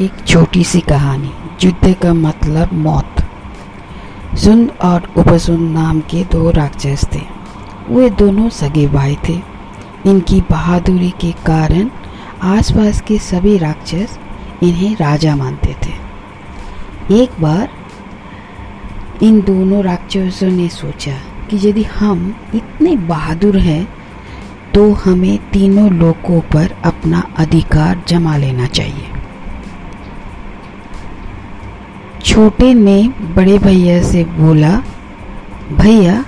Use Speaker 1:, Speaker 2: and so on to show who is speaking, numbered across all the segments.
Speaker 1: एक छोटी सी कहानी, युद्ध का मतलब मौत। सुन और उपसुन नाम के दो राक्षस थे। वे दोनों सगे भाई थे। इनकी बहादुरी के कारण आसपास के सभी राक्षस इन्हें राजा मानते थे। एक बार इन दोनों राक्षसों ने सोचा कि यदि हम इतने बहादुर हैं तो हमें तीनों लोगों पर अपना अधिकार जमा लेना चाहिए। छोटे ने बड़े भैया से बोला, भैया,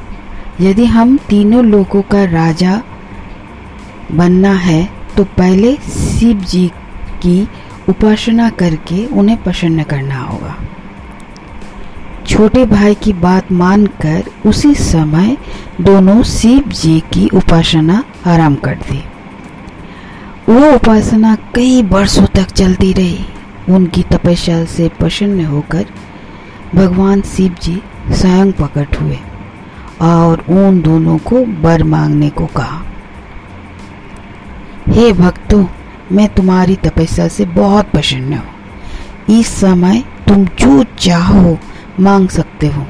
Speaker 1: यदि हम तीनों लोगों का राजा बनना है तो पहले शिव जी की उपासना करके उन्हें प्रसन्न करना होगा। छोटे भाई की बात मानकर उसी समय दोनों शिव जी की उपासना आरंभ कर दी। वो उपासना कई वर्षों तक चलती रही। उनकी तपस्या से प्रसन्न होकर भगवान शिव जी स्वयं प्रकट हुए और उन दोनों को बर मांगने को कहा, हे भक्तों, मैं तुम्हारी तपस्या से बहुत प्रसन्न हूँ। इस समय तुम जो चाहो मांग सकते हो।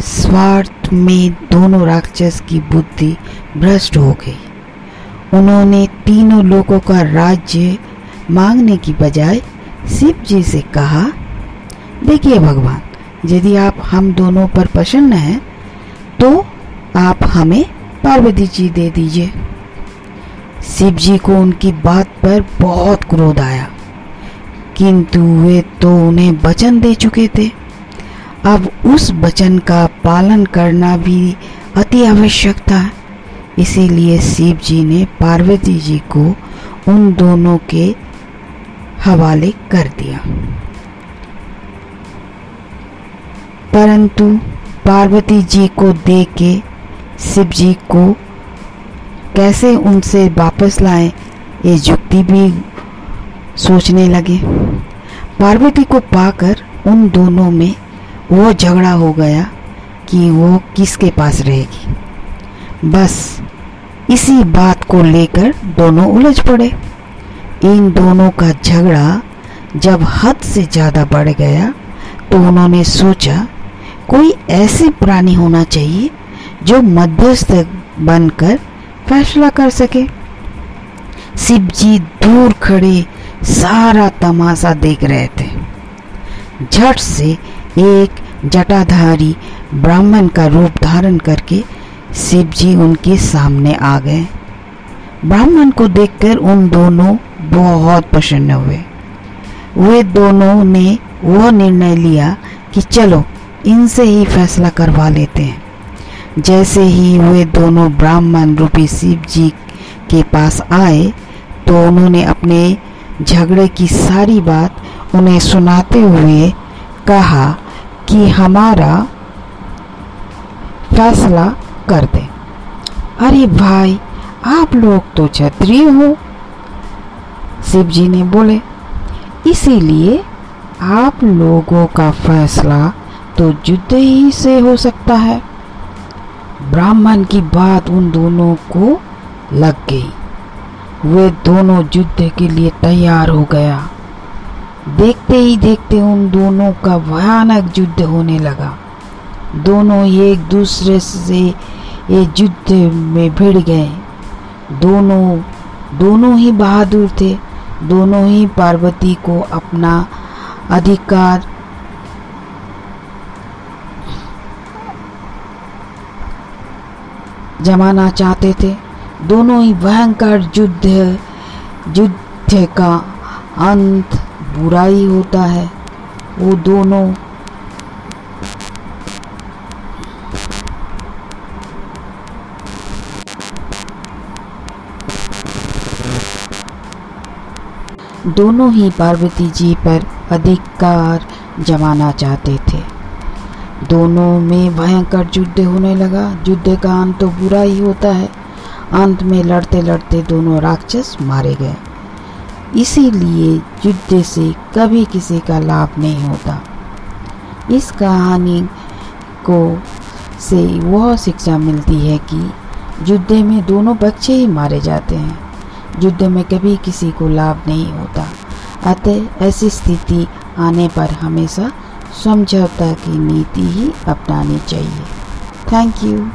Speaker 1: स्वार्थ में दोनों राक्षस की बुद्धि भ्रष्ट हो गई। उन्होंने तीनों लोगों का राज्य मांगने की बजाय शिव जी से कहा, देखिए भगवान, यदि आप हम दोनों पर प्रसन्न हैं तो आप हमें पार्वती जी दे दीजिए। शिव जी को उनकी बात पर बहुत क्रोध आया, किंतु वे तो उन्हें वचन दे चुके थे। अब उस वचन का पालन करना भी अति आवश्यक था। इसीलिए शिव जी ने पार्वती जी को उन दोनों के हवाले कर दिया। परंतु पार्वती जी को दे के शिव जी को कैसे उनसे वापस लाएँ, ये युक्ति भी सोचने लगे। पार्वती को पाकर उन दोनों में वो झगड़ा हो गया कि वो किसके पास रहेगी। बस इसी बात को लेकर दोनों उलझ पड़े। इन दोनों का झगड़ा जब हद से ज़्यादा बढ़ गया तो उन्होंने सोचा, कोई ऐसी प्राणी होना चाहिए जो मध्यस्थ बनकर फैसला कर सके। शिव जी दूर खड़े सारा तमाशा देख रहे थे। झट से एक जटाधारी ब्राह्मण का रूप धारण करके शिव जी उनके सामने आ गए। ब्राह्मण को देखकर उन दोनों बहुत प्रसन्न हुए। वे दोनों ने वो निर्णय लिया कि चलो, इनसे ही फैसला करवा लेते हैं। जैसे ही वे दोनों ब्राह्मण रूपी शिव जी के पास आए तो उन्होंने अपने झगड़े की सारी बात उन्हें सुनाते हुए कहा कि हमारा फैसला कर दे। अरे भाई, आप लोग तो क्षत्रिय हो। शिव जी ने बोले, इसीलिए आप लोगों का फैसला तो युद्ध ही से हो सकता है। ब्राह्मण की बात उन दोनों को लग गई। वे दोनों युद्ध के लिए तैयार हो गया। देखते ही देखते उन दोनों का भयानक युद्ध होने लगा। दोनों एक दूसरे से ये युद्ध में भिड़ गए। दोनों दोनों ही बहादुर थे। दोनों ही पार्वती को अपना अधिकार जमाना चाहते थे। दोनों ही भयंकर युद्ध युद्ध का अंत बुराई होता है। वो दोनों दोनों ही पार्वती जी पर अधिकार जमाना चाहते थे। दोनों में भयंकर युद्ध होने लगा। युद्ध का अंत तो बुरा ही होता है। अंत में लड़ते लड़ते दोनों राक्षस मारे गए। इसीलिए युद्ध से कभी किसी का लाभ नहीं होता। इस कहानी को से वह शिक्षा मिलती है कि युद्ध में दोनों बच्चे ही मारे जाते हैं। युद्ध में कभी किसी को लाभ नहीं होता। अतः ऐसी स्थिति आने पर हमेशा समझौता की नीति ही अपनानी चाहिए। Thank you